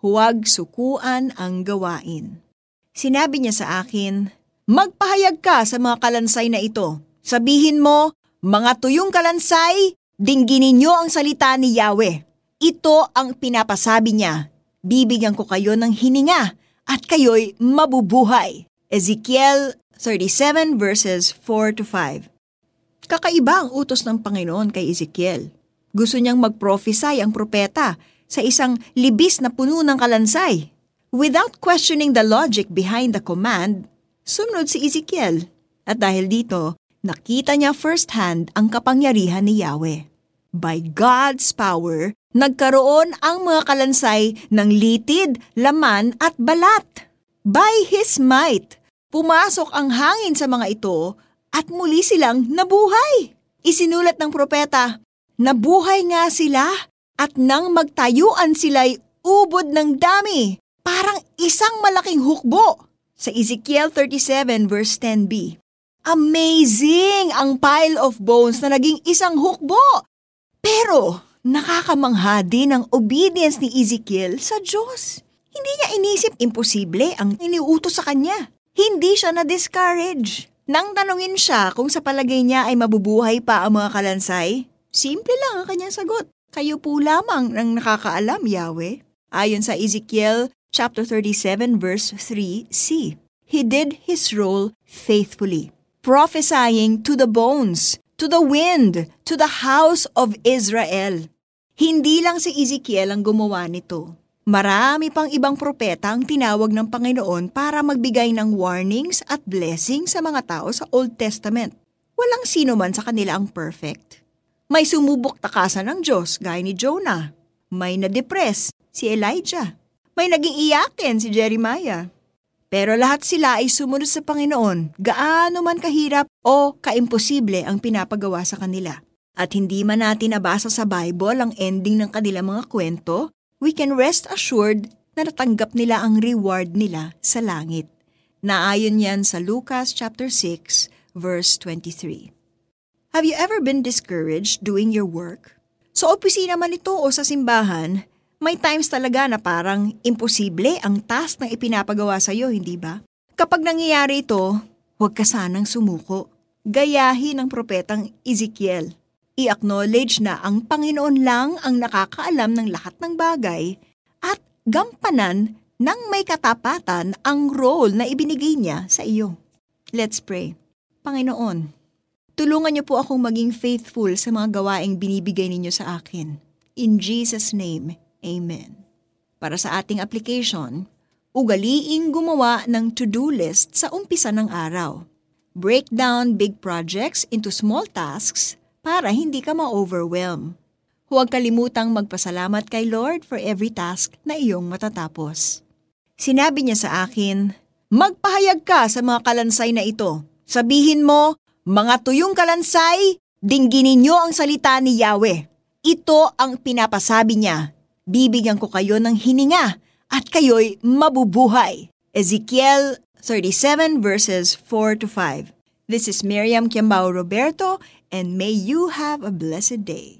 huwag sukuan ang gawain. Sinabi niya sa akin, Magpahayag ka sa mga kalansay na ito. Sabihin mo, mga tuyong kalansay, dingginin niyo ang salita ni Yahweh. Ito ang pinapasabi niya. Bibigyan ko kayo ng hininga at kayo'y mabubuhay. Ezekiel 37 verses 4 to 5. Kakaiba ang utos ng Panginoon kay Ezekiel. Gusto niyang mag-prophesy ang propeta sa isang libis na puno ng kalansay. Without questioning the logic behind the command, sumunod si Ezekiel. At dahil dito, nakita niya firsthand ang kapangyarihan ni Yahweh. By God's power, nagkaroon ang mga kalansay ng litid, laman at balat. By His might, pumasok ang hangin sa mga ito at muli silang nabuhay. Isinulat ng propeta, nabuhay nga sila at nang magtayuan sila'y ubod ng dami, parang isang malaking hukbo. Sa Ezekiel 37 verse 10b. Amazing ang pile of bones na naging isang hukbo. Pero nakakamangha din ang obedience ni Ezekiel sa Diyos. Hindi niya inisip imposible ang iniutos sa kanya. Hindi siya na-discourage. Nang tanungin siya kung sa palagay niya ay mabubuhay pa ang mga kalansay, simple lang ang kanyang sagot. Kayo po lamang ang nakakaalam, Yahweh. Ayon sa Ezekiel chapter 37 verse 3c. He did his role faithfully, prophesying to the bones, to the wind, to the house of Israel. Hindi lang si Ezekiel ang gumawa nito. Marami pang ibang propeta ang tinawag ng Panginoon para magbigay ng warnings at blessings sa mga tao sa Old Testament. Walang sino man sa kanila ang perfect. May sumubok takasan ng Diyos gaya ni Jonah. May na-depress si Elijah. May naging iyakin si Jeremiah. Pero lahat sila ay sumunod sa Panginoon, gaano man kahirap o kaimposible ang pinapagawa sa kanila. At hindi man natin nabasa sa Bible ang ending ng kanilang mga kwento, we can rest assured na natanggap nila ang reward nila sa langit. Naayon yan sa Lucas chapter 6 verse 23. Have you ever been discouraged doing your work? Sa opisina man ito o sa simbahan, may times talaga na parang imposible ang task na ipinapagawa sa iyo, hindi ba? Kapag nangyayari ito, huwag ka sanang sumuko. Gayahin ang propetang Ezekiel. I-acknowledge na ang Panginoon lang ang nakakaalam ng lahat ng bagay at gampanan ng may katapatan ang role na ibinigay niya sa iyo. Let's pray. Panginoon, tulungan niyo po akong maging faithful sa mga gawaing binibigay ninyo sa akin. In Jesus' name, Amen. Para sa ating application, ugaliing gumawa ng to-do list sa umpisa ng araw. Break down big projects into small tasks para hindi ka ma-overwhelm. Huwag kalimutang magpasalamat kay Lord for every task na iyong matatapos. Sinabi niya sa akin, Magpahayag ka sa mga kalansay na ito. Sabihin mo, mga tuyong kalansay, dingginin niyo ang salita ni Yahweh. Ito ang pinapasabi niya bibigyan ko kayo ng hininga at kayo'y mabubuhay. Ezekiel 37 verses 4 to 5. This is Miriam Kiambao Roberto and may you have a blessed day.